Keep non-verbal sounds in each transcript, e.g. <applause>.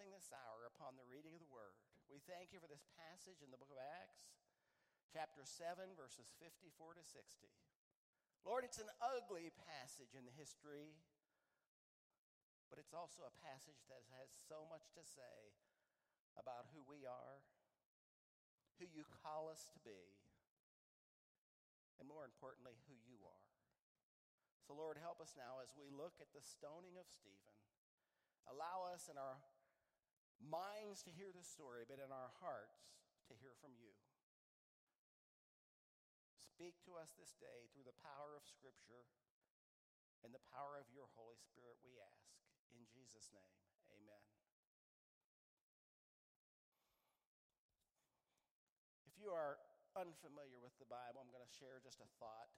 blessing this hour upon the reading of the word. We thank you for this passage in the book of Acts, chapter 7, verses 54 to 60. Lord, it's an ugly passage in the history, but it's also a passage that has so much to say about who we are, who you call us to be, and more importantly, who you are. So, Lord, help us now as we look at the stoning of Stephen. Allow us in our minds to hear the story, but in our hearts to hear from you. Speak to us this day through the power of Scripture and the power of your Holy Spirit, we ask. In Jesus' name, amen. If you are unfamiliar with the Bible, I'm going to share just a thought.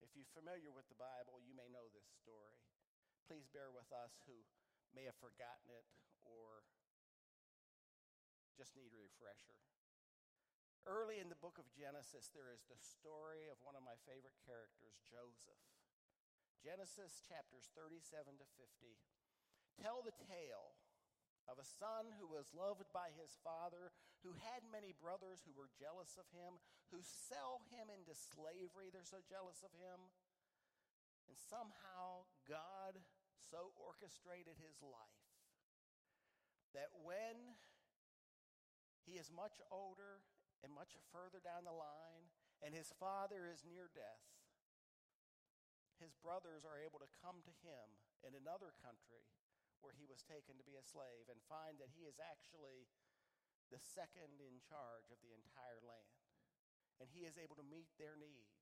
If you're familiar with the Bible, you may know this story. Please bear with us who may have forgotten it or just need a refresher. Early in the book of Genesis, there is the story of one of my favorite characters, Joseph. Genesis chapters 37 to 50 tell the tale of a son who was loved by his father, who had many brothers who were jealous of him, who sell him into slavery. They're so jealous of him. And somehow God so orchestrated his life that when he is much older and much further down the line, and his father is near death, his brothers are able to come to him in another country where he was taken to be a slave and find that he is actually the second in charge of the entire land. And he is able to meet their needs.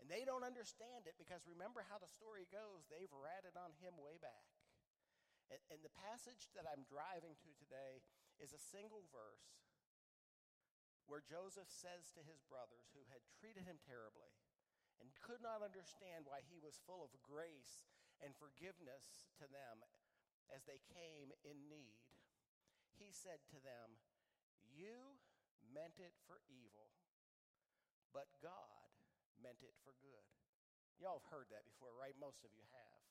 And they don't understand it because remember how the story goes. They've ratted on him way back. And, and the passage that I'm driving to today is a single verse where Joseph says to his brothers who had treated him terribly and could not understand why he was full of grace and forgiveness to them as they came in need, he said to them, You meant it for evil, but God meant it for good. Y'all have heard that before, right? Most of you have.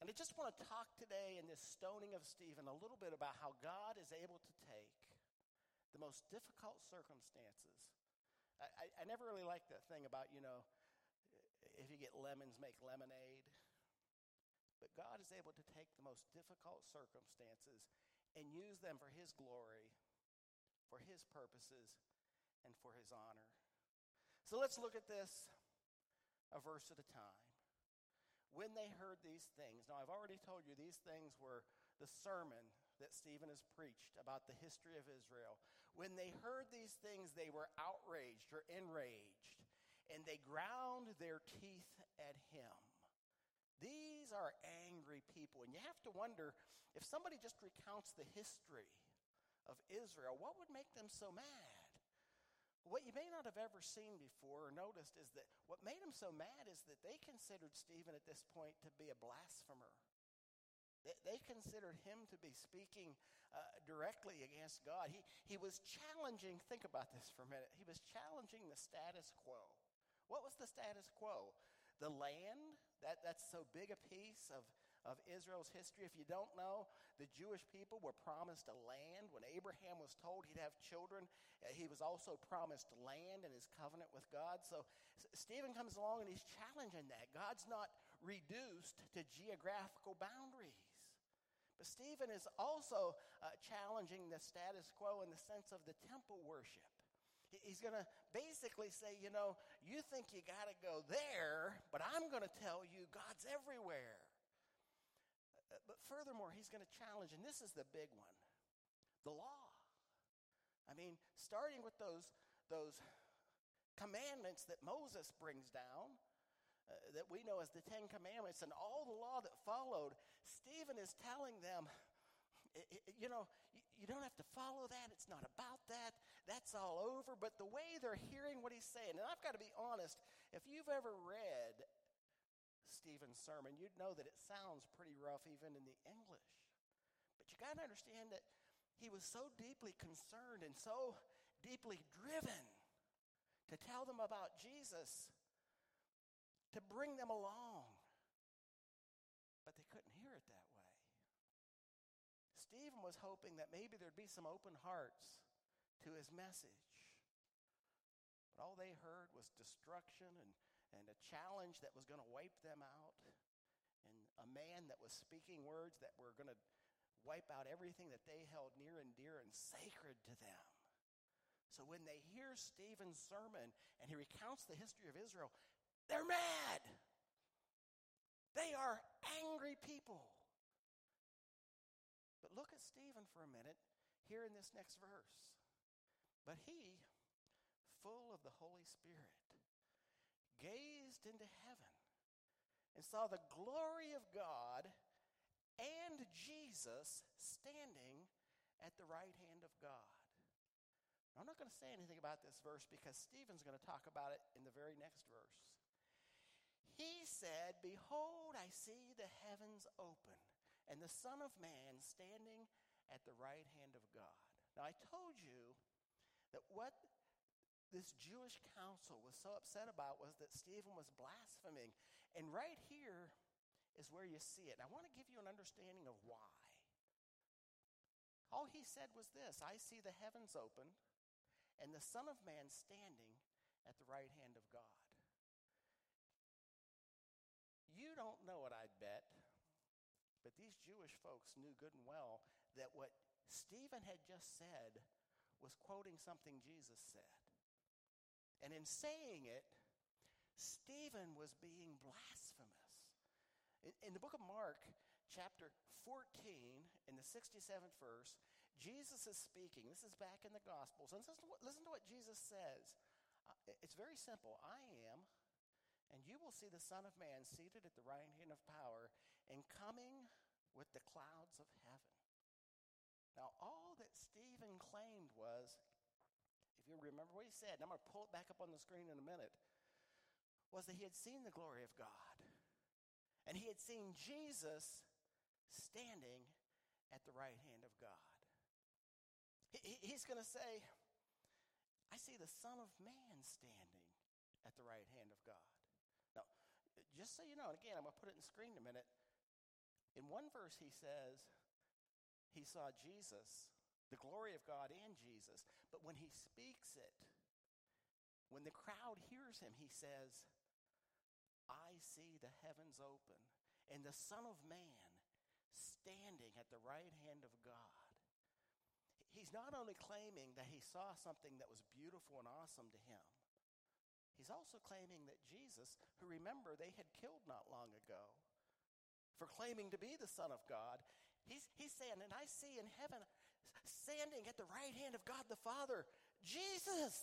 And I just want to talk today in this stoning of Stephen a little bit about how God is able to take the most difficult circumstances. I, I, I never really liked that thing about, you know, if you get lemons, make lemonade. But God is able to take the most difficult circumstances and use them for His glory, for His purposes, and for His honor. So let's look at this a verse at a time. When they heard these things, now I've already told you these things were the sermon that Stephen has preached about the history of Israel. When they heard these things, they were outraged or enraged, and they ground their teeth at him. These are angry people. And you have to wonder if somebody just recounts the history of Israel, what would make them so mad? What you may not have ever seen before or noticed is that what made them so mad is that they considered Stephen at this point to be a blasphemer. They, considered him to be speaking uh, directly against God. He, he was challenging, think about this for a minute, he was challenging the status quo. What was the status quo? The land, that, that's so big a piece of, of Israel's history. If you don't know, the Jewish people were promised a land. When Abraham was told he'd have children, uh, he was also promised land in his covenant with God. So Stephen comes along and he's challenging that. God's not reduced to geographical boundaries. But Stephen is also uh, challenging the status quo in the sense of the temple worship. He's going to basically say, you know, you think you got to go there, but I'm going to tell you God's everywhere. Uh, but furthermore, he's going to challenge, and this is the big one the law. I mean, starting with those, those commandments that Moses brings down, uh, that we know as the Ten Commandments, and all the law that followed, Stephen is telling them you know, you don't have to follow that. It's not about that. That's all over. But the way they're hearing what he's saying, and I've got to be honest, if you've ever read Stephen's sermon, you'd know that it sounds pretty rough even in the English. But you got to understand that he was so deeply concerned and so deeply driven to tell them about Jesus, to bring them along. But they couldn't hear it that way. Stephen was hoping that maybe there'd be some open hearts to his message. But all they heard was destruction and, and a challenge that was going to wipe them out, and a man that was speaking words that were going to wipe out everything that they held near and dear and sacred to them. So when they hear Stephen's sermon and he recounts the history of Israel, they're mad. They are angry people. But look at Stephen for a minute here in this next verse. But he, full of the Holy Spirit, gazed into heaven and saw the glory of God and Jesus standing at the right hand of God. I'm not going to say anything about this verse because Stephen's going to talk about it in the very next verse. He said, Behold, I see the heavens open and the Son of Man standing at the right hand of God. Now, I told you that what this Jewish council was so upset about was that Stephen was blaspheming. And right here is where you see it. And I want to give you an understanding of why. All he said was this I see the heavens open and the Son of Man standing at the right hand of God. You don't know it, I bet, but these Jewish folks knew good and well that what Stephen had just said was quoting something Jesus said. And in saying it, Stephen was being blasphemous. In, in, the book of Mark, chapter 14, in the 67th verse, Jesus is speaking. This is back in the Gospels. And listen to what, listen to what Jesus says. Uh, it's very simple. I am, and you will see the Son of Man seated at the right hand of power and coming with the clouds of heaven. Now, all that Stephen you remember what he said, and I'm going to pull it back up on the screen in a minute, was that he had seen the glory of God. And he had seen Jesus standing at the right hand of God. He's going to say, I see the Son of Man standing at the right hand of God. Now, just so you know, and again, I'm going to put it in screen in a minute. In one verse, he says he saw Jesus, the glory of God and Jesus. But when he speaks it, when the crowd hears him, he says, I see the heavens open and the Son of Man standing at the right hand of God he's not only claiming that he saw something that was beautiful and awesome to him, he's also claiming that Jesus, who remember they had killed not long ago for claiming to be the Son of God, he's, he's saying, and I see in heaven standing at the right hand of God the Father, Jesus.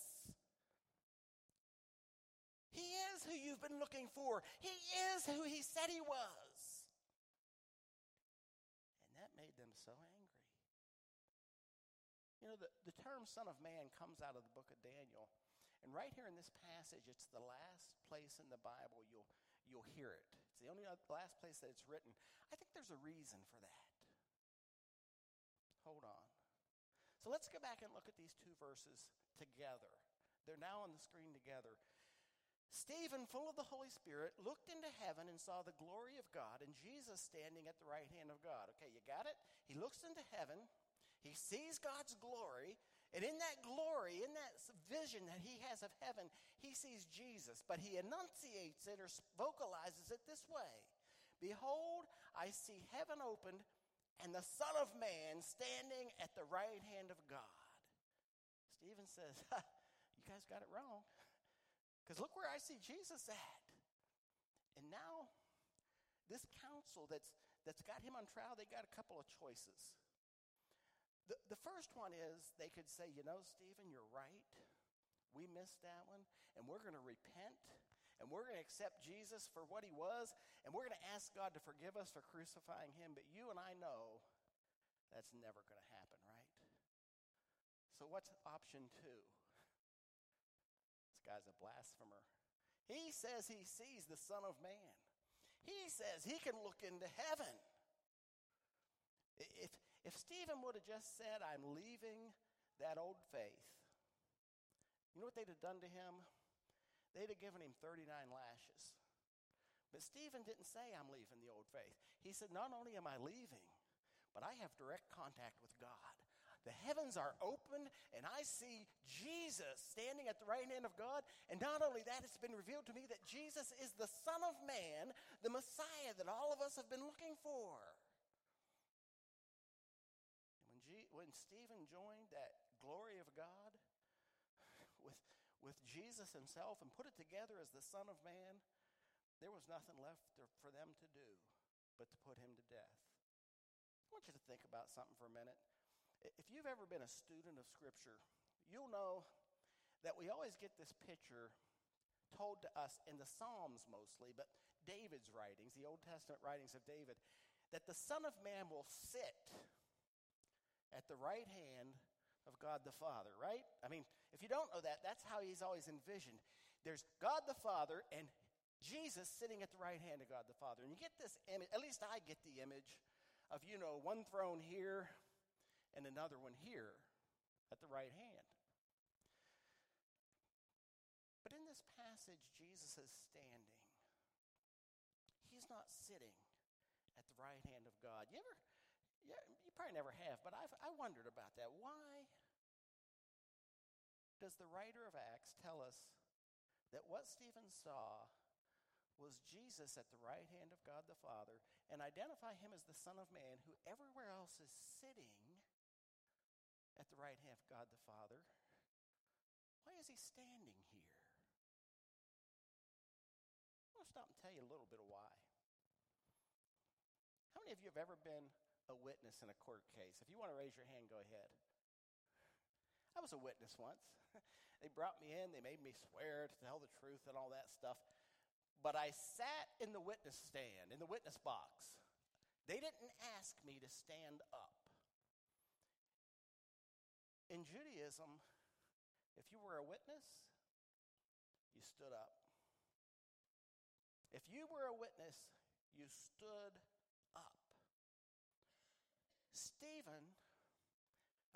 He is who you've been looking for. He is who he said he was. And that made them so angry. You know, the, the term Son of Man comes out of the book of Daniel. And right here in this passage, it's the last place in the Bible you'll, you'll hear it. It's the only last place that it's written. I think there's a reason for that. Hold on. So let's go back and look at these two verses together. They're now on the screen together. Stephen, full of the Holy Spirit, looked into heaven and saw the glory of God and Jesus standing at the right hand of God. Okay, you got it? He looks into heaven he sees God's glory, and in that glory, in that vision that he has of heaven, he sees Jesus, but he enunciates it or vocalizes it this way Behold, I see heaven opened and the Son of Man standing at the right hand of God. Stephen says, You guys got it wrong. Because look where I see Jesus at. And now, this council that's, that's got him on trial, they got a couple of choices. The, the first one is they could say, you know, Stephen, you're right. We missed that one, and we're going to repent, and we're going to accept Jesus for what he was, and we're going to ask God to forgive us for crucifying him. But you and I know that's never going to happen, right? So, what's option two? This guy's a blasphemer. He says he sees the Son of Man. He says he can look into heaven. If, if Stephen would have just said, I'm leaving that old faith, you know what they'd have done to him? They'd have given him 39 lashes. But Stephen didn't say, I'm leaving the old faith. He said, Not only am I leaving, but I have direct contact with God. The heavens are open, and I see Jesus standing at the right hand of God. And not only that, it's been revealed to me that Jesus is the Son of Man, the Messiah that all of us have been looking for. When, G- when Stephen joined that glory of God with Jesus himself and put it together as the Son of Man, there was nothing left for them to do but to put him to death. I want you to think about something for a minute. If you've ever been a student of Scripture, you'll know that we always get this picture told to us in the Psalms mostly, but David's writings, the Old Testament writings of David, that the Son of Man will sit at the right hand of God the Father, right? I mean, if you don't know that, that's how he's always envisioned. There's God the Father and Jesus sitting at the right hand of God the Father. And you get this image, at least I get the image of, you know, one throne here and another one here at the right hand. But in this passage, Jesus is standing. He's not sitting at the right hand of God. You ever, yeah, you probably never have, but I've, I wondered about that. Why does the writer of Acts tell us that what Stephen saw was Jesus at the right hand of God the Father and identify him as the Son of Man who everywhere else is sitting at the right hand of God the Father, why is he standing here? I want to stop and tell you a little bit of why. How many of you have ever been a witness in a court case? If you want to raise your hand, go ahead. I was a witness once. <laughs> they brought me in, they made me swear to tell the truth and all that stuff. But I sat in the witness stand, in the witness box. They didn't ask me to stand up. In Judaism, if you were a witness, you stood up. If you were a witness, you stood up. Stephen,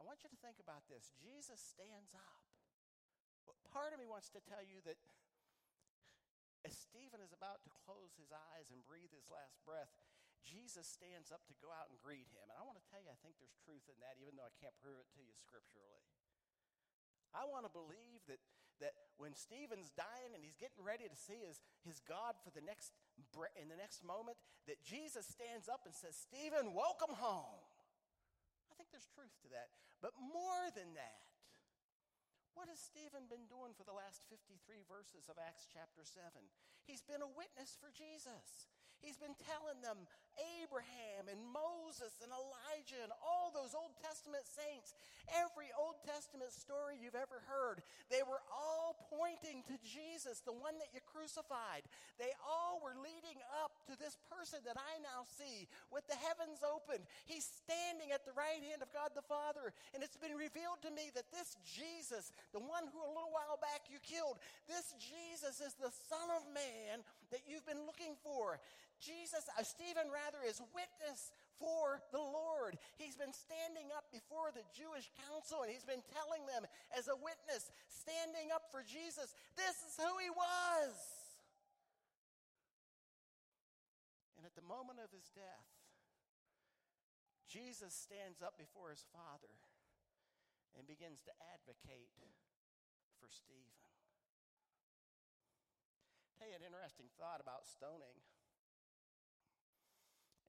I want you to think about this. Jesus stands up. But part of me wants to tell you that as Stephen is about to close his eyes and breathe his last breath, Jesus stands up to go out and greet him. And I want to tell you, I think there's truth in that, even though I can't prove it to you scripturally. I want to believe that, that when Stephen's dying and he's getting ready to see his, his God for the next in the next moment, that Jesus stands up and says, Stephen, welcome home. There's truth to that. But more than that, what has Stephen been doing for the last 53 verses of Acts chapter 7? He's been a witness for Jesus. He's been telling them Abraham and Moses and Elijah and all those Old Testament saints, every Old Testament story you've ever heard, they were all pointing to Jesus, the one that you crucified. They all were leading up to this person that I now see with the heavens opened. He's standing at the right hand of God the Father, and it's been revealed to me that this Jesus, the one who a little while back you killed, this Jesus is the Son of Man that you've been looking for. Jesus, uh, Stephen rather, is witness for the Lord. He's been standing up before the Jewish council and he's been telling them as a witness, standing up for Jesus, this is who he was. And at the moment of his death, Jesus stands up before his Father and begins to advocate for Stephen. Tell you an interesting thought about stoning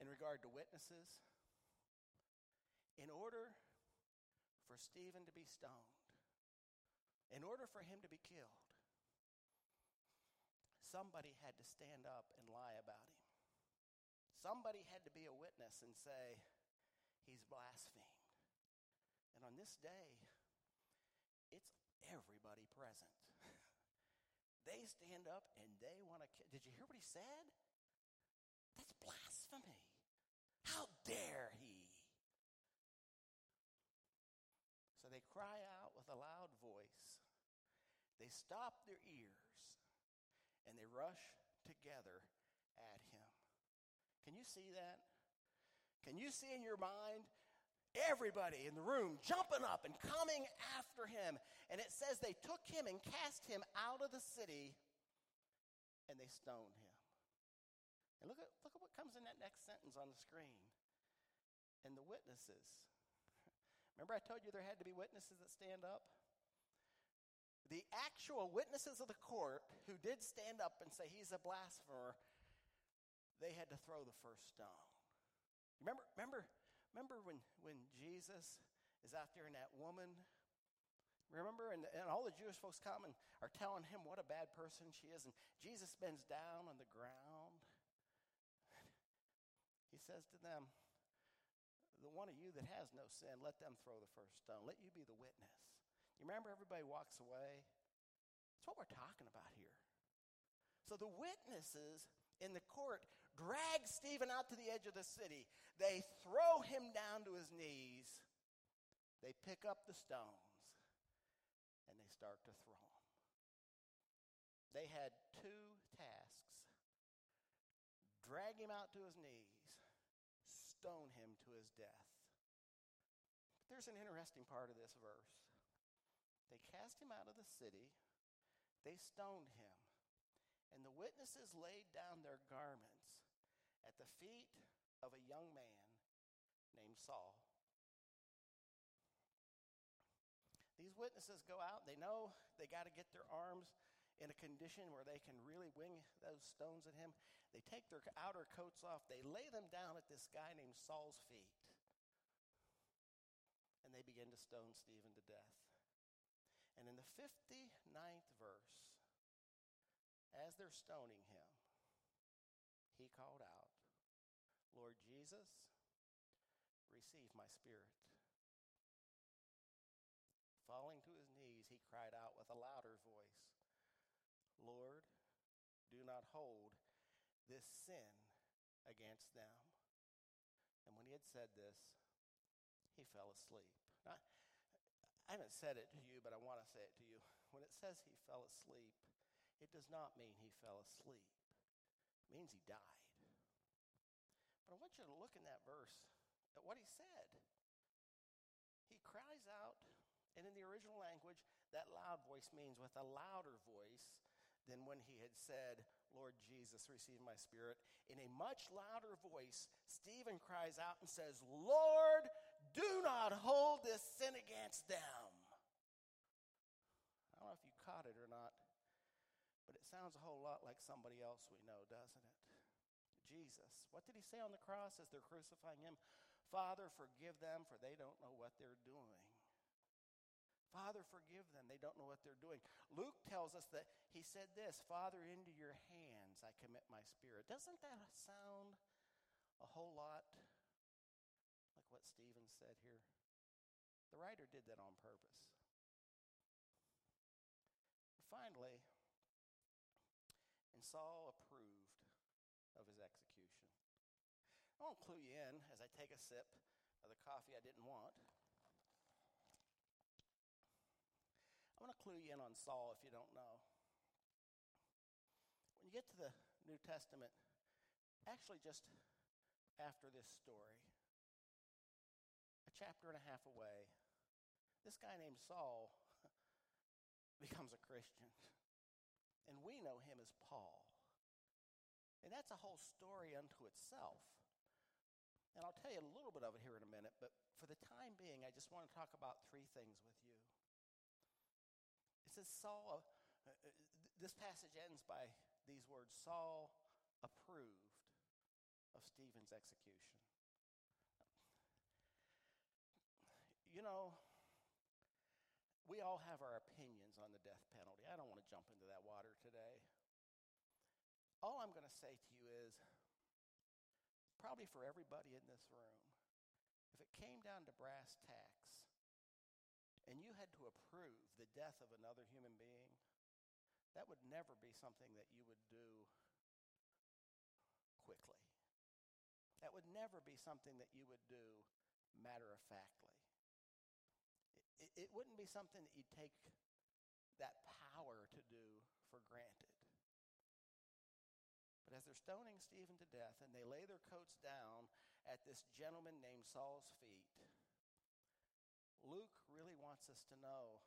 in regard to witnesses. In order for Stephen to be stoned, in order for him to be killed, somebody had to stand up and lie about him. Somebody had to be a witness and say, he's blasphemed. And on this day, it's everybody present. <laughs> they stand up and they want to. Did you hear what he said? That's blasphemy. How dare he? So they cry out with a loud voice. They stop their ears and they rush together at him. Can you see that? Can you see in your mind everybody in the room jumping up and coming after him? And it says they took him and cast him out of the city and they stoned him. And look at, look at what comes in that next sentence on the screen. And the witnesses. <laughs> Remember, I told you there had to be witnesses that stand up? The actual witnesses of the court who did stand up and say he's a blasphemer, they had to throw the first stone. Remember, remember, remember when, when Jesus is out there and that woman Remember, and, and all the Jewish folks come and are telling him what a bad person she is, and Jesus bends down on the ground. Says to them, The one of you that has no sin, let them throw the first stone. Let you be the witness. You remember, everybody walks away. That's what we're talking about here. So the witnesses in the court drag Stephen out to the edge of the city. They throw him down to his knees. They pick up the stones and they start to throw them. They had two tasks drag him out to his knees, stone him to his death. But there's an interesting part of this verse. They cast him out of the city, they stoned him, and the witnesses laid down their garments at the feet of a young man named Saul. These witnesses go out, they know they got to get their arms in a condition where they can really wing those stones at him. They take their outer coats off, they lay them down at this guy named Saul's feet, and they begin to stone Stephen to death. And in the 59th verse, as they're stoning him, he called out, Lord Jesus, receive my spirit. Falling to his knees, he cried out with a louder voice, Lord, do not hold sin against them. And when he had said this, he fell asleep. Now, I haven't said it to you, but I want to say it to you. When it says he fell asleep, it does not mean he fell asleep. It means he died. But I want you to look in that verse at what he said. He cries out and in the original language, that loud voice means with a louder voice than when he had said, Lord Jesus, receive my spirit. In a much louder voice, Stephen cries out and says, Lord, do not hold this sin against them. I don't know if you caught it or not, but it sounds a whole lot like somebody else we know, doesn't it? Jesus. What did he say on the cross as they're crucifying him? Father, forgive them, for they don't know what they're doing. Father, forgive them. They don't know what they're doing. Luke tells us that he said this Father, into your hands I commit my spirit. Doesn't that sound a whole lot like what Stephen said here? The writer did that on purpose. Finally, and Saul approved of his execution. I won't clue you in as I take a sip of the coffee I didn't want. I want to clue you in on Saul if you don't know. When you get to the New Testament, actually just after this story, a chapter and a half away, this guy named Saul <laughs> becomes a Christian. And we know him as Paul. And that's a whole story unto itself. And I'll tell you a little bit of it here in a minute, but for the time being, I just want to talk about three things with you. It says Saul, uh, uh this passage ends by these words Saul approved of Stephen's execution. You know, we all have our opinions on the death penalty. I don't want to jump into that water today. All I'm going to say to you is probably for everybody in this room, if it came down to brass tacks, and you had to approve the death of another human being, that would never be something that you would do quickly. That would never be something that you would do matter of factly. It, it, wouldn't be something that you'd take that power to do for granted. But as they're stoning Stephen to death and they lay their coats down at this gentleman named Saul's feet, wants us to know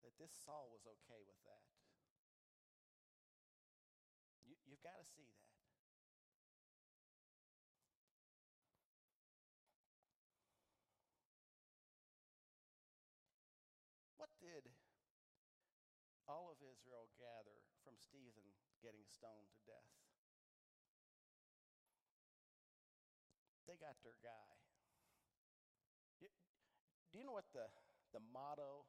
that this Saul was okay with that. You, have got to see that. What did all of Israel gather from Stephen getting stoned to death? They got their guy. Do you know what the the motto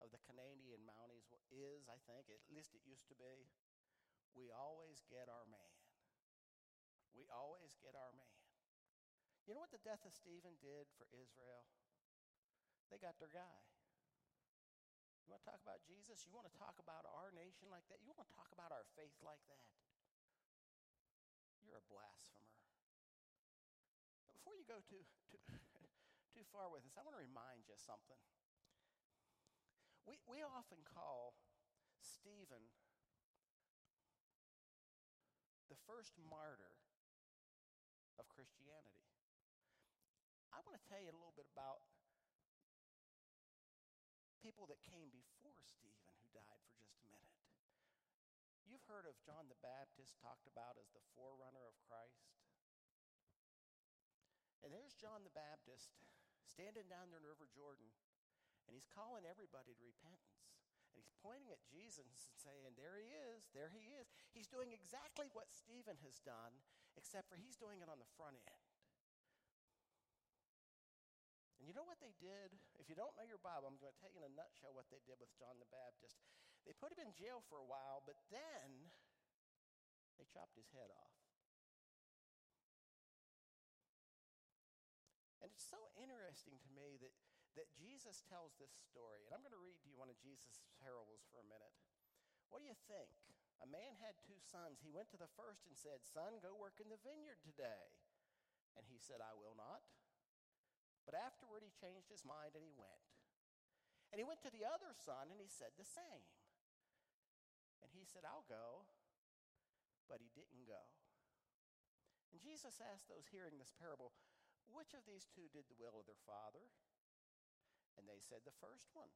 of the Canadian Mounties is, I think? At least it used to be. We always get our man. We always get our man. You know what the death of Stephen did for Israel? They got their guy. You want to talk about Jesus? You want to talk about our nation like that? You want to talk about our faith like that? You're a blasphemer. But Before you go too, too, <laughs> too far with this, I want to remind you something. We, we often call Stephen the first martyr of Christianity. I want to tell you a little bit about people that came before Stephen who died for just a minute. You've heard of John the Baptist talked about as the forerunner of Christ. And there's John the Baptist standing down there in the River Jordan, and he's calling everybody to repentance. And he's pointing at Jesus and saying, There he is, there he is. He's doing exactly what Stephen has done, except for he's doing it on the front end. And you know what they did? If you don't know your Bible, I'm going to tell you in a nutshell what they did with John the Baptist. They put him in jail for a while, but then they chopped his head off. And it's so interesting to that, Jesus tells this story. And I'm going to read to you one of Jesus' parables for a minute. What do you think? A man had two sons. He went to the first and said, Son, go work in the vineyard today. And he said, I will not. But afterward he changed his mind and he went. And he went to the other son and he said the same. And he said, I'll go. But he didn't go. And Jesus asked those hearing this parable, which of these two did the will of their father? And they said, The first one.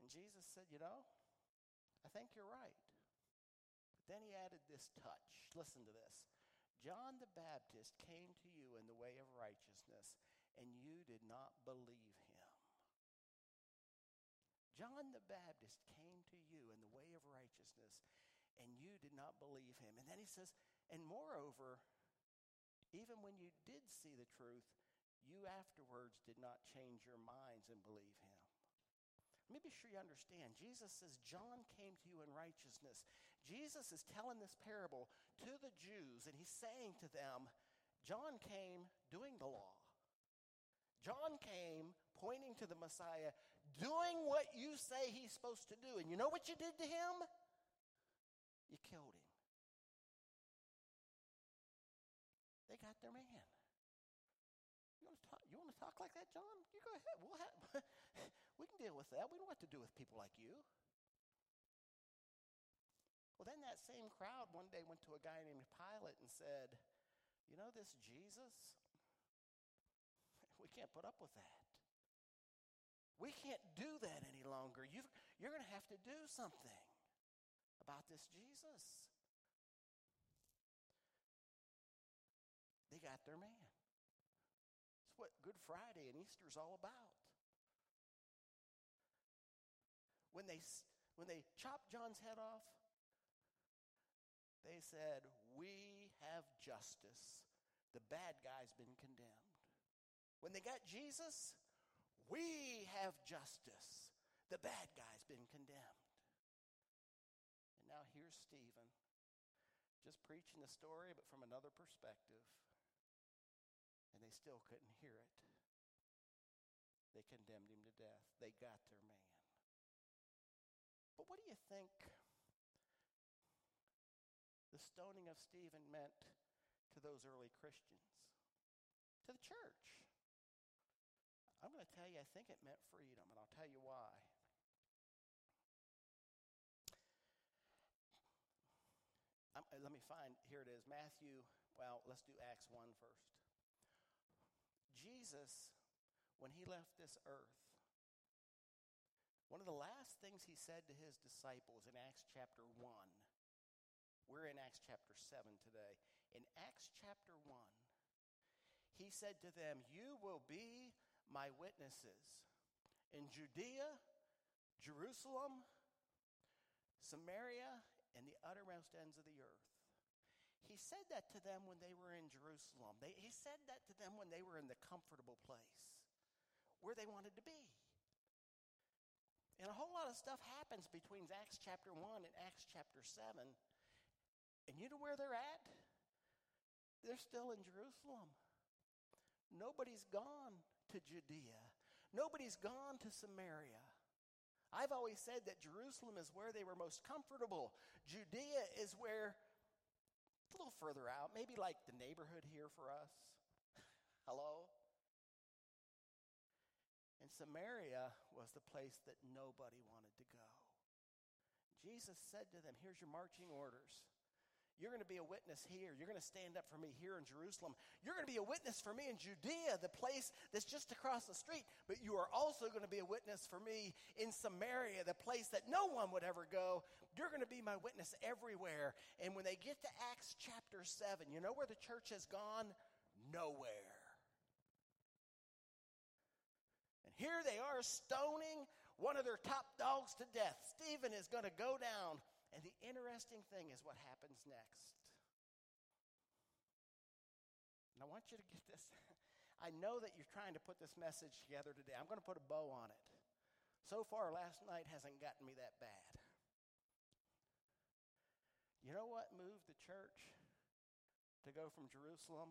And Jesus said, You know, I think you're right. But then he added this touch. Listen to this. John the Baptist came to you in the way of righteousness, and you did not believe him. John the Baptist came to you in the way of righteousness, and you did not believe him. And then he says, and moreover, even when you did see the truth, you afterwards did not change your minds and believe him. Let me be sure you understand. Jesus says, John came to you in righteousness. Jesus is telling this parable to the Jews, and he's saying to them, John came doing the law. John came pointing to the Messiah, doing what you say he's supposed to do. And you know what you did to him? You killed him. They got their man. Talk, like that, John? You go ahead. We'll have, <laughs> we can deal with that. We don't have to do with people like you. Well, then that same crowd one day went to a guy named Pilate and said, You know, this Jesus, <laughs> we can't put up with that. We can't do that any longer. you you're going to have to do something about this Jesus. they got their man. It's what Good Friday and Easter is all about. When they, when they chopped John's head off, they said, We have justice. The bad guy's been condemned. When they got Jesus, we have justice. The bad guy's been condemned. And now here's Stephen, just preaching the story, but from another perspective and they still couldn't hear it. They condemned him to death. They got their man. But what do you think the stoning of Stephen meant to those early Christians? To the church? I'm going to tell you, I think it meant freedom, and I'll tell you why. Um, let me find, here it is, Matthew, well, let's do Acts 1 first. Jesus, when he left this earth, one of the last things he said to his disciples in Acts chapter 1, we're in Acts chapter 7 today. In Acts chapter 1, he said to them, You will be my witnesses in Judea, Jerusalem, Samaria and the uttermost ends of the earth. He said that to them when they were in Jerusalem. They, he said that to them when they were in the comfortable place where they wanted to be. And a whole lot of stuff happens between Acts chapter 1 and Acts chapter 7. And you know where they're at? They're still in Jerusalem. Nobody's gone to Judea. Nobody's gone to Samaria. I've always said that Jerusalem is where they were most comfortable. Judea is where, a little further out, maybe like the neighborhood here for us. <laughs> Hello? Samaria was the place that nobody wanted to go. Jesus said to them, Here's your marching orders. You're going to be a witness here. You're going to stand up for me here in Jerusalem. You're going to be a witness for me in Judea, the place that's just across the street. But you are also going to be a witness for me in Samaria, the place that no one would ever go. You're going to be my witness everywhere. And when they get to Acts chapter 7, you know where the church has gone? Nowhere. Here they are stoning one of their top dogs to death. Stephen is going to go down. And the interesting thing is what happens next. And I want you to get this. <laughs> I know that you're trying to put this message together today. I'm going to put a bow on it. So far, last night hasn't gotten me that bad. You know what moved the church to go from Jerusalem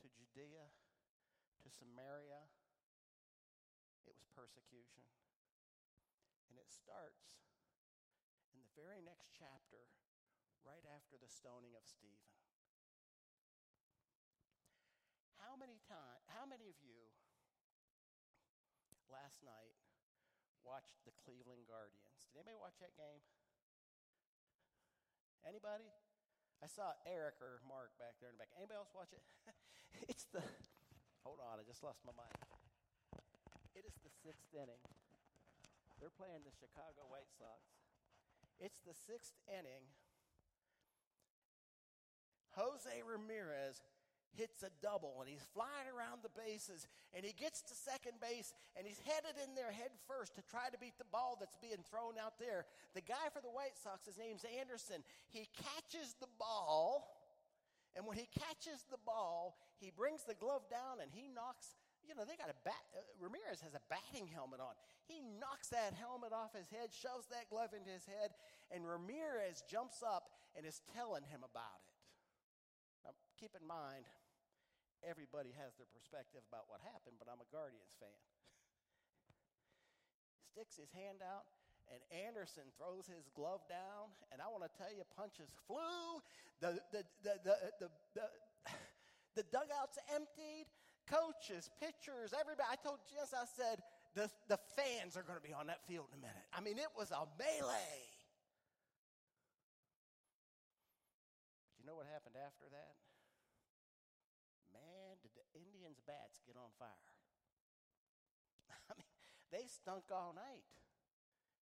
to Judea to Samaria persecution. And it starts in the very next chapter, right after the stoning of Stephen. How many time, how many of you last night watched the Cleveland Guardians? Did anybody watch that game? Anybody? I saw Eric or Mark back there in the back. Anybody else watch it? <laughs> it's the Hold on, I just lost my mind. Sixth inning. They're playing the Chicago White Sox. It's the sixth inning. Jose Ramirez hits a double and he's flying around the bases and he gets to second base and he's headed in there head first to try to beat the ball that's being thrown out there. The guy for the White Sox, his name's Anderson, he catches the ball and when he catches the ball, he brings the glove down and he knocks you know, they got a bat. Uh, Ramirez has a batting helmet on. He knocks that helmet off his head, shoves that glove into his head, and Ramirez jumps up and is telling him about it. Now, keep in mind, everybody has their perspective about what happened, but I'm a Guardians fan. <laughs> Sticks his hand out, and Anderson throws his glove down, and I want to tell you, punches flew. The, the, the, the, the, the, <laughs> the dugout's emptied coaches, pitchers, everybody. I told Jess, I said, the, the fans are going to be on that field in a minute. I mean, it was a melee. But you know what happened after that? Man, did the Indians' bats get on fire. <laughs> I mean, they stunk all night.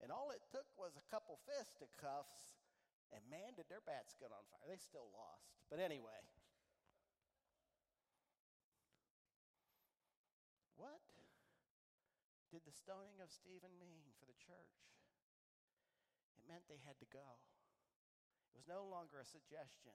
And all it took was a couple fisticuffs, and man, did their bats get on fire. They still lost. But anyway. What did the stoning of Stephen mean for the church? It meant they had to go. It was no longer a suggestion.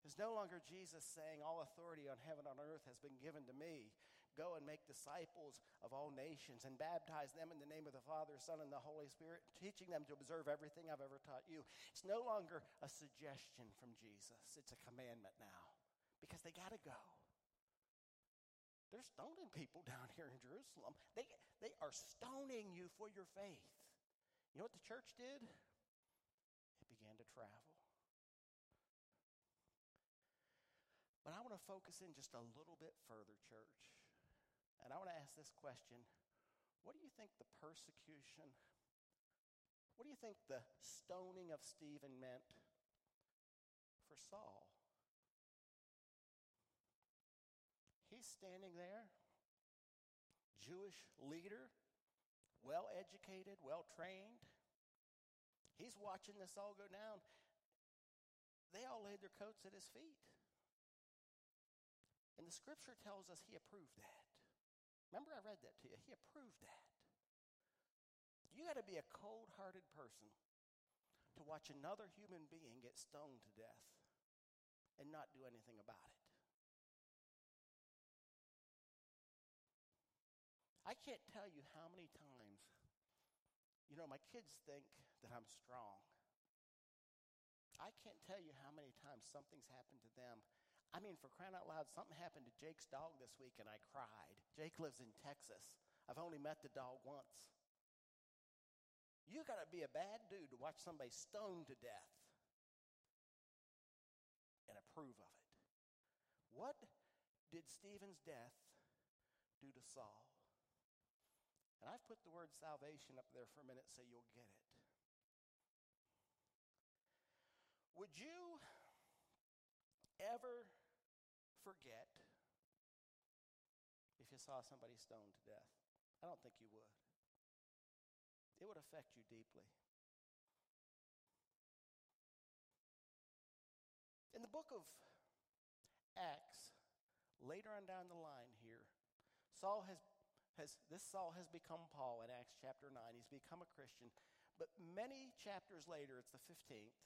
It was no longer Jesus saying, All authority on heaven and on earth has been given to me. Go and make disciples of all nations and baptize them in the name of the Father, Son, and the Holy Spirit, teaching them to observe everything I've ever taught you. It's no longer a suggestion from Jesus, it's a commandment now because they got to go. They're stoning people <laughs> down here in Jerusalem. They, they are stoning you for your faith. You know what the church did? It began to travel. But I want to focus in just a little bit further, church. And I want to ask this question What do you think the persecution, what do you think the stoning of Stephen meant for Saul? Standing there, Jewish leader, well educated, well trained. He's watching this all go down. They all laid their coats at his feet. And the scripture tells us he approved that. Remember, I read that to you. He approved that. You got to be a cold hearted person to watch another human being get stoned to death and not do anything about it. I can't tell you how many times, you know, my kids think that I'm strong. I can't tell you how many times something's happened to them. I mean, for crying out loud, something happened to Jake's dog this week and I cried. Jake lives in Texas. I've only met the dog once. You got to be a bad dude to watch somebody stoned to death and approve of it. What did Stephen's death do to Saul? And I've put the word salvation up there for a minute so you'll get it. Would you ever forget if you saw somebody stoned to death? I don't think you would. It would affect you deeply. In the book of Acts, later on down the line here, Saul has, has this Saul has become Paul in Acts chapter 9. He's become a Christian. But many chapters later, it's the 15th,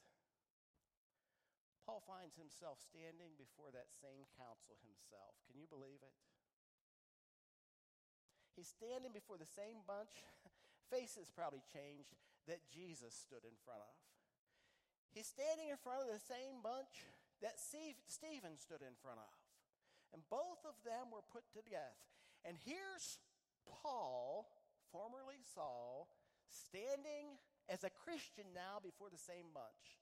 Paul finds himself standing before that same council himself. Can you believe it? He's standing before the same bunch, <laughs> faces probably changed, that Jesus stood in front of. He's standing in front of the same bunch that Stephen stood in front of. And both of them were put to death. And here's Paul, formerly Saul, standing as a Christian now before the same bunch.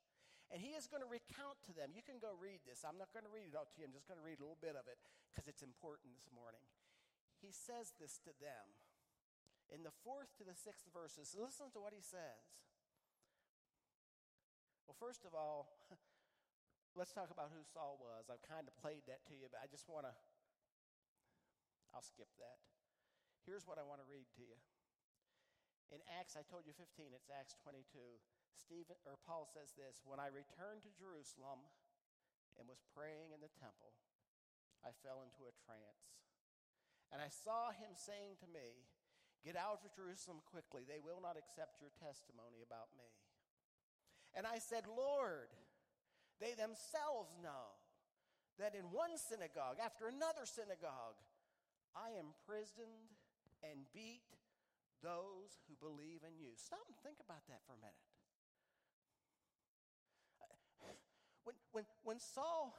And he is going to recount to them. You can go read this. I'm not going to read it all to you. I'm just going to read a little bit of it because it's important this morning. He says this to them in the fourth to the sixth verses. Listen to what he says. Well, first of all, <laughs> let's talk about who Saul was. I've kind of played that to you, but I just want to, I'll skip that. Here's what I want to read to you. In Acts, I told you 15, it's Acts 22. Stephen or Paul says this, when I returned to Jerusalem and was praying in the temple, I fell into a trance. And I saw him saying to me, Get out of Jerusalem quickly. They will not accept your testimony about me. And I said, Lord, they themselves know that in one synagogue after another synagogue, I imprisoned and beat those who believe in you. Stop and think about that for a minute. When, when, when Saul,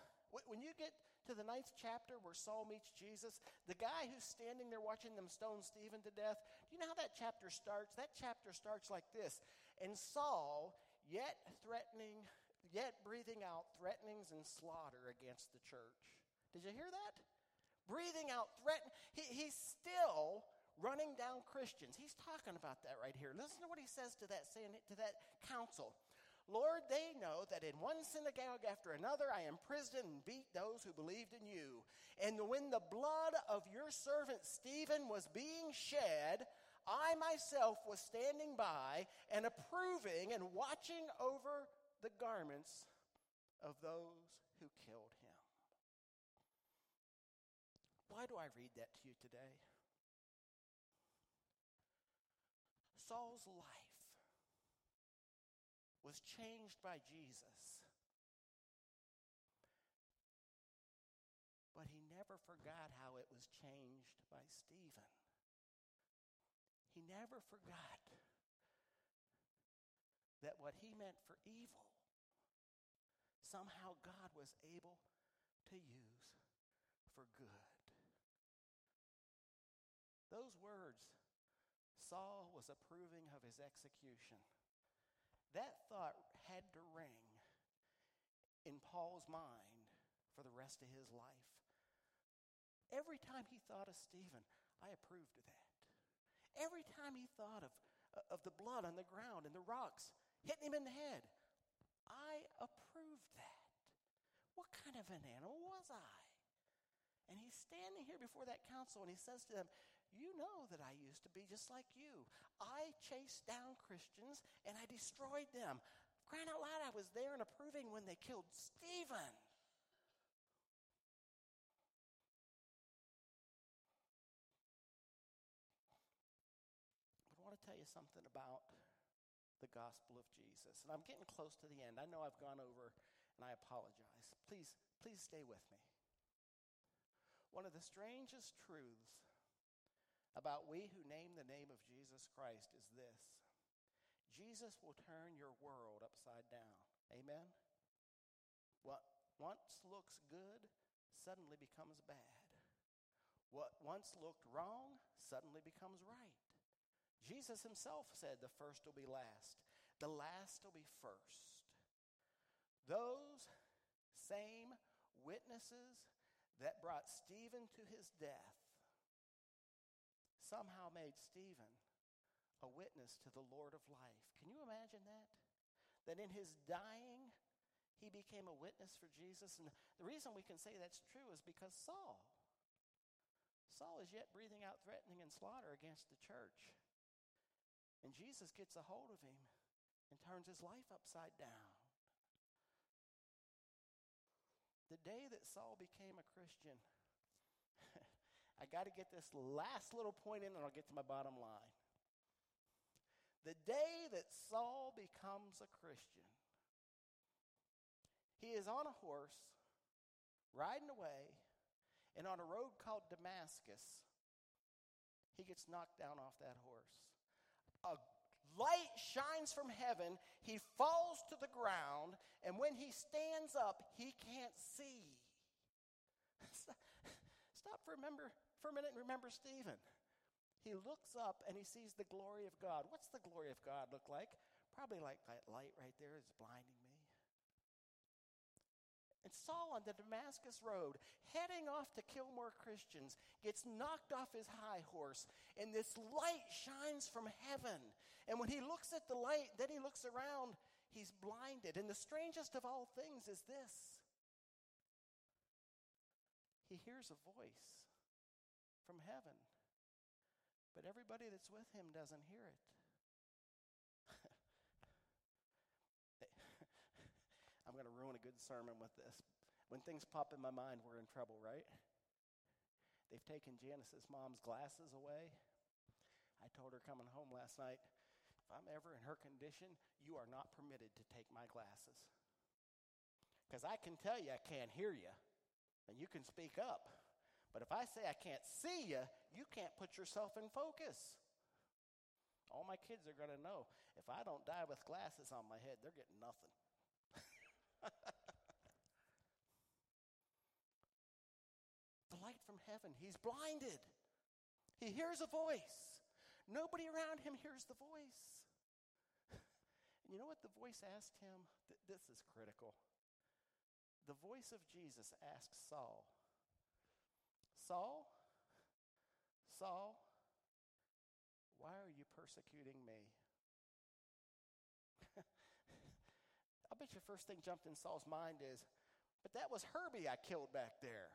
when you get to the ninth chapter where Saul meets Jesus, the guy who's standing there watching them stone Stephen to death, do you know how that chapter starts? That chapter starts like this. And Saul, yet threatening, yet breathing out threatenings and slaughter against the church. Did you hear that? Breathing out threat. He, he's still running down Christians. He's talking about that right here. Listen to what he says to that, to that council. Lord, they know that in one synagogue after another I imprisoned and beat those who believed in you. And when the blood of your servant Stephen was being shed, I myself was standing by and approving and watching over the garments of those who killed him. Why do I read that to you today? Saul's life was changed by Jesus. But he never forgot how it was changed by Stephen. He never forgot that what he meant for evil, somehow God was able to use for good. Those words, Saul was approving of his execution. That thought had to ring in Paul's mind for the rest of his life. Every time he thought of Stephen, I approved of that. Every time he thought of, of the blood on the ground and the rocks hitting him in the head, I approved that. What kind of an animal was I? And he's standing here before that council and he says to them, you know that I used to be just like you. I chased down Christians and I destroyed them. Crying out loud, I was there and approving when they killed Stephen. But I want to tell you something about the gospel of Jesus. And I'm getting close to the end. I know I've gone over and I apologize. Please, please stay with me. One of the strangest truths about we who name the name of Jesus Christ is this Jesus will turn your world upside down. Amen? What once looks good suddenly becomes bad. What once looked wrong suddenly becomes right. Jesus himself said, The first will be last, the last will be first. Those same witnesses that brought Stephen to his death somehow made Stephen a witness to the Lord of life. Can you imagine that? That in his dying, he became a witness for Jesus. And the reason we can say that's true is because Saul, Saul is yet breathing out threatening and slaughter against the church. And Jesus gets a hold of him and turns his life upside down. The day that Saul became a Christian, I got to get this last little point in and I'll get to my bottom line. The day that Saul becomes a Christian, he is on a horse, riding away, and on a road called Damascus, he gets knocked down off that horse a light shines from heaven. He falls to the ground, and when he stands up, he can't see. <laughs> Remember, for a minute and remember Stephen. He looks up and he sees the glory of God. What's the glory of God look like? Probably like that light right there is blinding me. And Saul on the Damascus Road, heading off to kill more Christians, gets knocked off his high horse, and this light shines from heaven. And when he looks at the light, then he looks around, he's blinded. And the strangest of all things is this he hears a voice from heaven, but everybody that's with him doesn't hear it. <laughs> I'm going to ruin a good sermon with this. When things pop in my mind, we're in trouble, right? They've taken Janice's mom's glasses away. I told her coming home last night, if I'm ever in her condition, you are not permitted to take my glasses. Because I can tell you I can't hear you, and you can speak up. But if I say I can't see you, you can't put yourself in focus. All my kids are going to know if I don't die with glasses on my head, they're getting nothing. <laughs> the light from heaven. He's blinded. He hears a voice. Nobody around him hears the voice. <laughs> And you know what the voice asked him? Th- this is critical. The voice of Jesus asked Saul, Saul, Saul, why are you persecuting me? <laughs> I bet your first thing jumped in Saul's mind is, but that was Herbie I killed back there.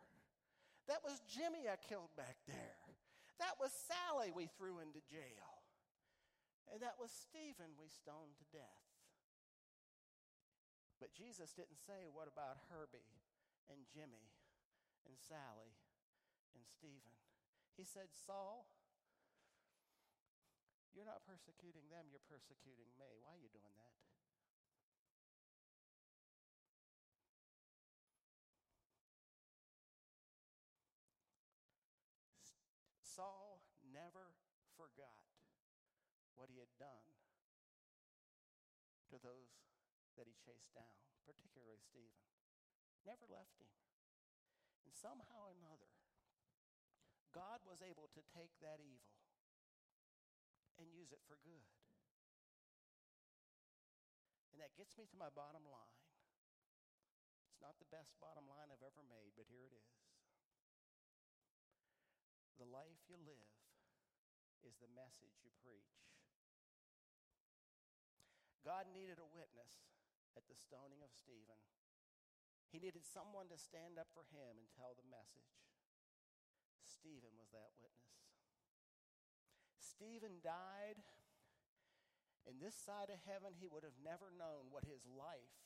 That was Jimmy I killed back there. That was Sally we threw into jail. And that was Stephen we stoned to death. But Jesus didn't say, What about Herbie and Jimmy and Sally and Stephen? He said, Saul, you're not persecuting them, you're persecuting me. Why are you doing that? Saul never forgot what he had done to those that he chased down, particularly Stephen. Never left him. And somehow or another, God was able to take that evil and use it for good. And that gets me to my bottom line. It's not the best bottom line I've ever made, but here it is. The life you live is the message you preach. God needed a witness at the stoning of Stephen. He needed someone to stand up for him and tell the message. Stephen was that witness. Stephen died. In this side of heaven, he would have never known what his life,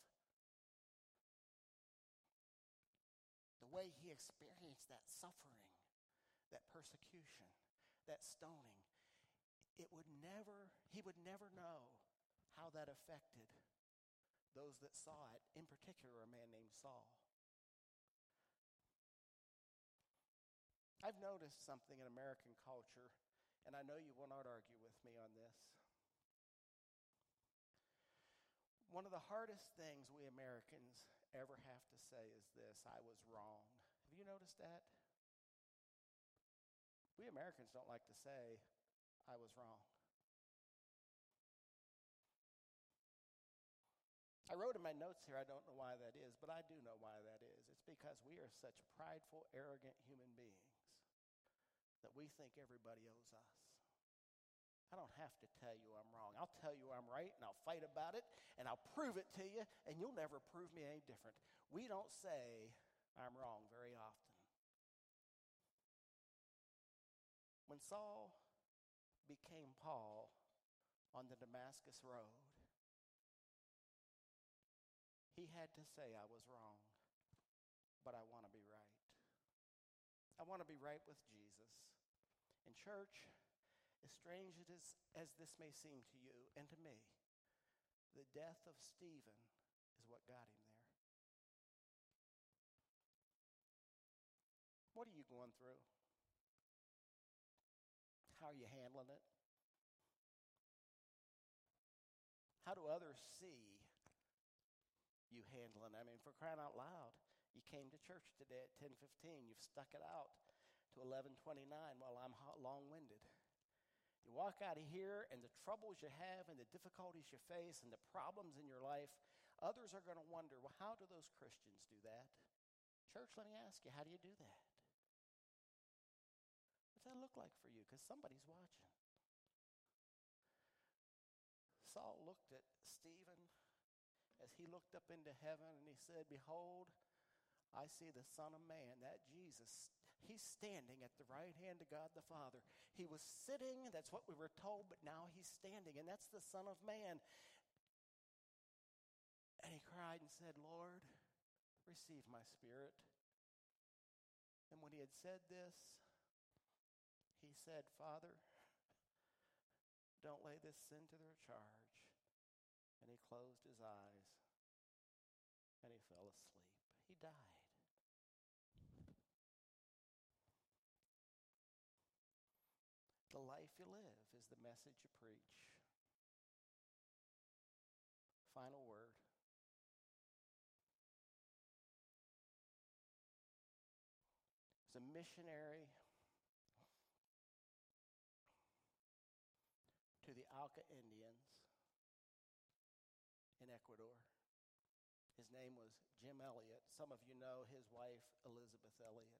the way he experienced that suffering, that persecution, that stoning, it would never, he would never know how that affected those that saw it, in particular, a man named Saul. I've noticed something in American culture, and I know you will not argue with me on this. One of the hardest things we Americans ever have to say is this I was wrong. Have you noticed that? We Americans don't like to say, I was wrong. I wrote in my notes here, I don't know why that is, but I do know why that is. It's because we are such prideful, arrogant human beings that we think everybody owes us. I don't have to tell you I'm wrong. I'll tell you I'm right and I'll fight about it and I'll prove it to you and you'll never prove me any different. We don't say I'm wrong very often. When Saul became Paul on the Damascus Road, he had to say, I was wrong, but I want to be right. I want to be right with Jesus. In church, as strange as, as this may seem to you and to me, the death of Stephen is what got him there. What are you going through? How are you handling it? How do others see you handling. I mean, for crying out loud, you came to church today at 10:15. You've stuck it out to 11:29 while I'm long-winded. You walk out of here, and the troubles you have, and the difficulties you face, and the problems in your life, others are going to wonder, well, how do those Christians do that? Church, let me ask you, how do you do that? What's that look like for you? Because somebody's watching. Saul looked at Stephen he looked up into heaven and he said, Behold, I see the Son of Man, that Jesus. He's standing at the right hand of God the Father. He was sitting, that's what we were told, but now he's standing, and that's the Son of Man. And he cried and said, Lord, receive my spirit. And when he had said this, he said, Father, don't lay this sin to their charge. And he closed his eyes and he fell asleep. He died. The life you live is the message you preach. Final word. As a missionary to the Auca Indians, in Ecuador. His name was Jim Elliot. Some of you know his wife, Elisabeth Elliot.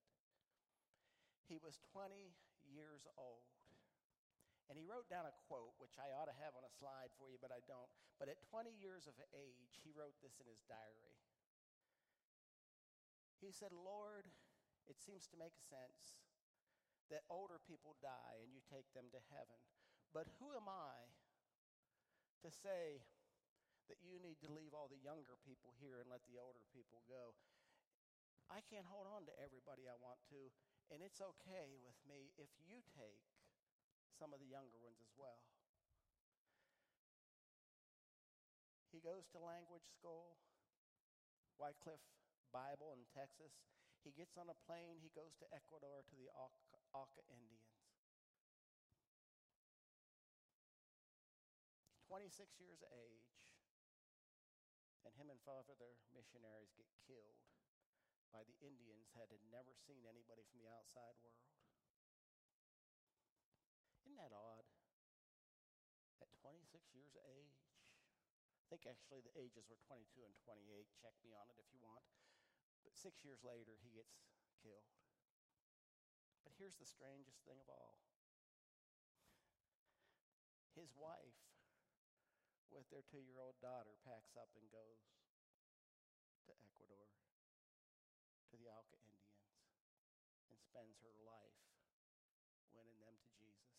He was 20 years old. And he wrote down a quote, which I ought to have on a slide for you, but I don't. But at 20 years of age, he wrote this in his diary. He said, Lord, it seems to make sense that older people die and you take them to heaven. But who am I to say that you need to leave all the younger people here and let the older people go. I can't hold on to everybody I want to, and it's okay with me if you take some of the younger ones as well. He goes to language school, Wycliffe Bible in Texas. He gets on a plane, he goes to Ecuador to the Auca Indians. 26 years of age, and him and five other missionaries get killed by the Indians that had never seen anybody from the outside world. Isn't that odd? At 26 years of age, I think actually the ages were 22 and 28. Check me on it if you want. But six years later, he gets killed. But here's the strangest thing of all <laughs> his wife with their two year old daughter packs up and goes to Ecuador, to the Auca Indians, and spends her life winning them to Jesus.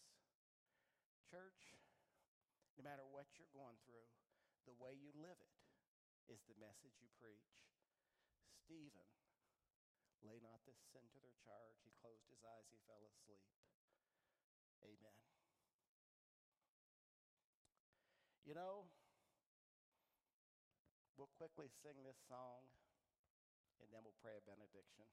Church, no matter what you're going through, the way you live it is the message you preach. Stephen, lay not this sin to their charge. He closed his eyes, he fell asleep. Amen. You know, we'll quickly sing this song and then we'll pray a benediction.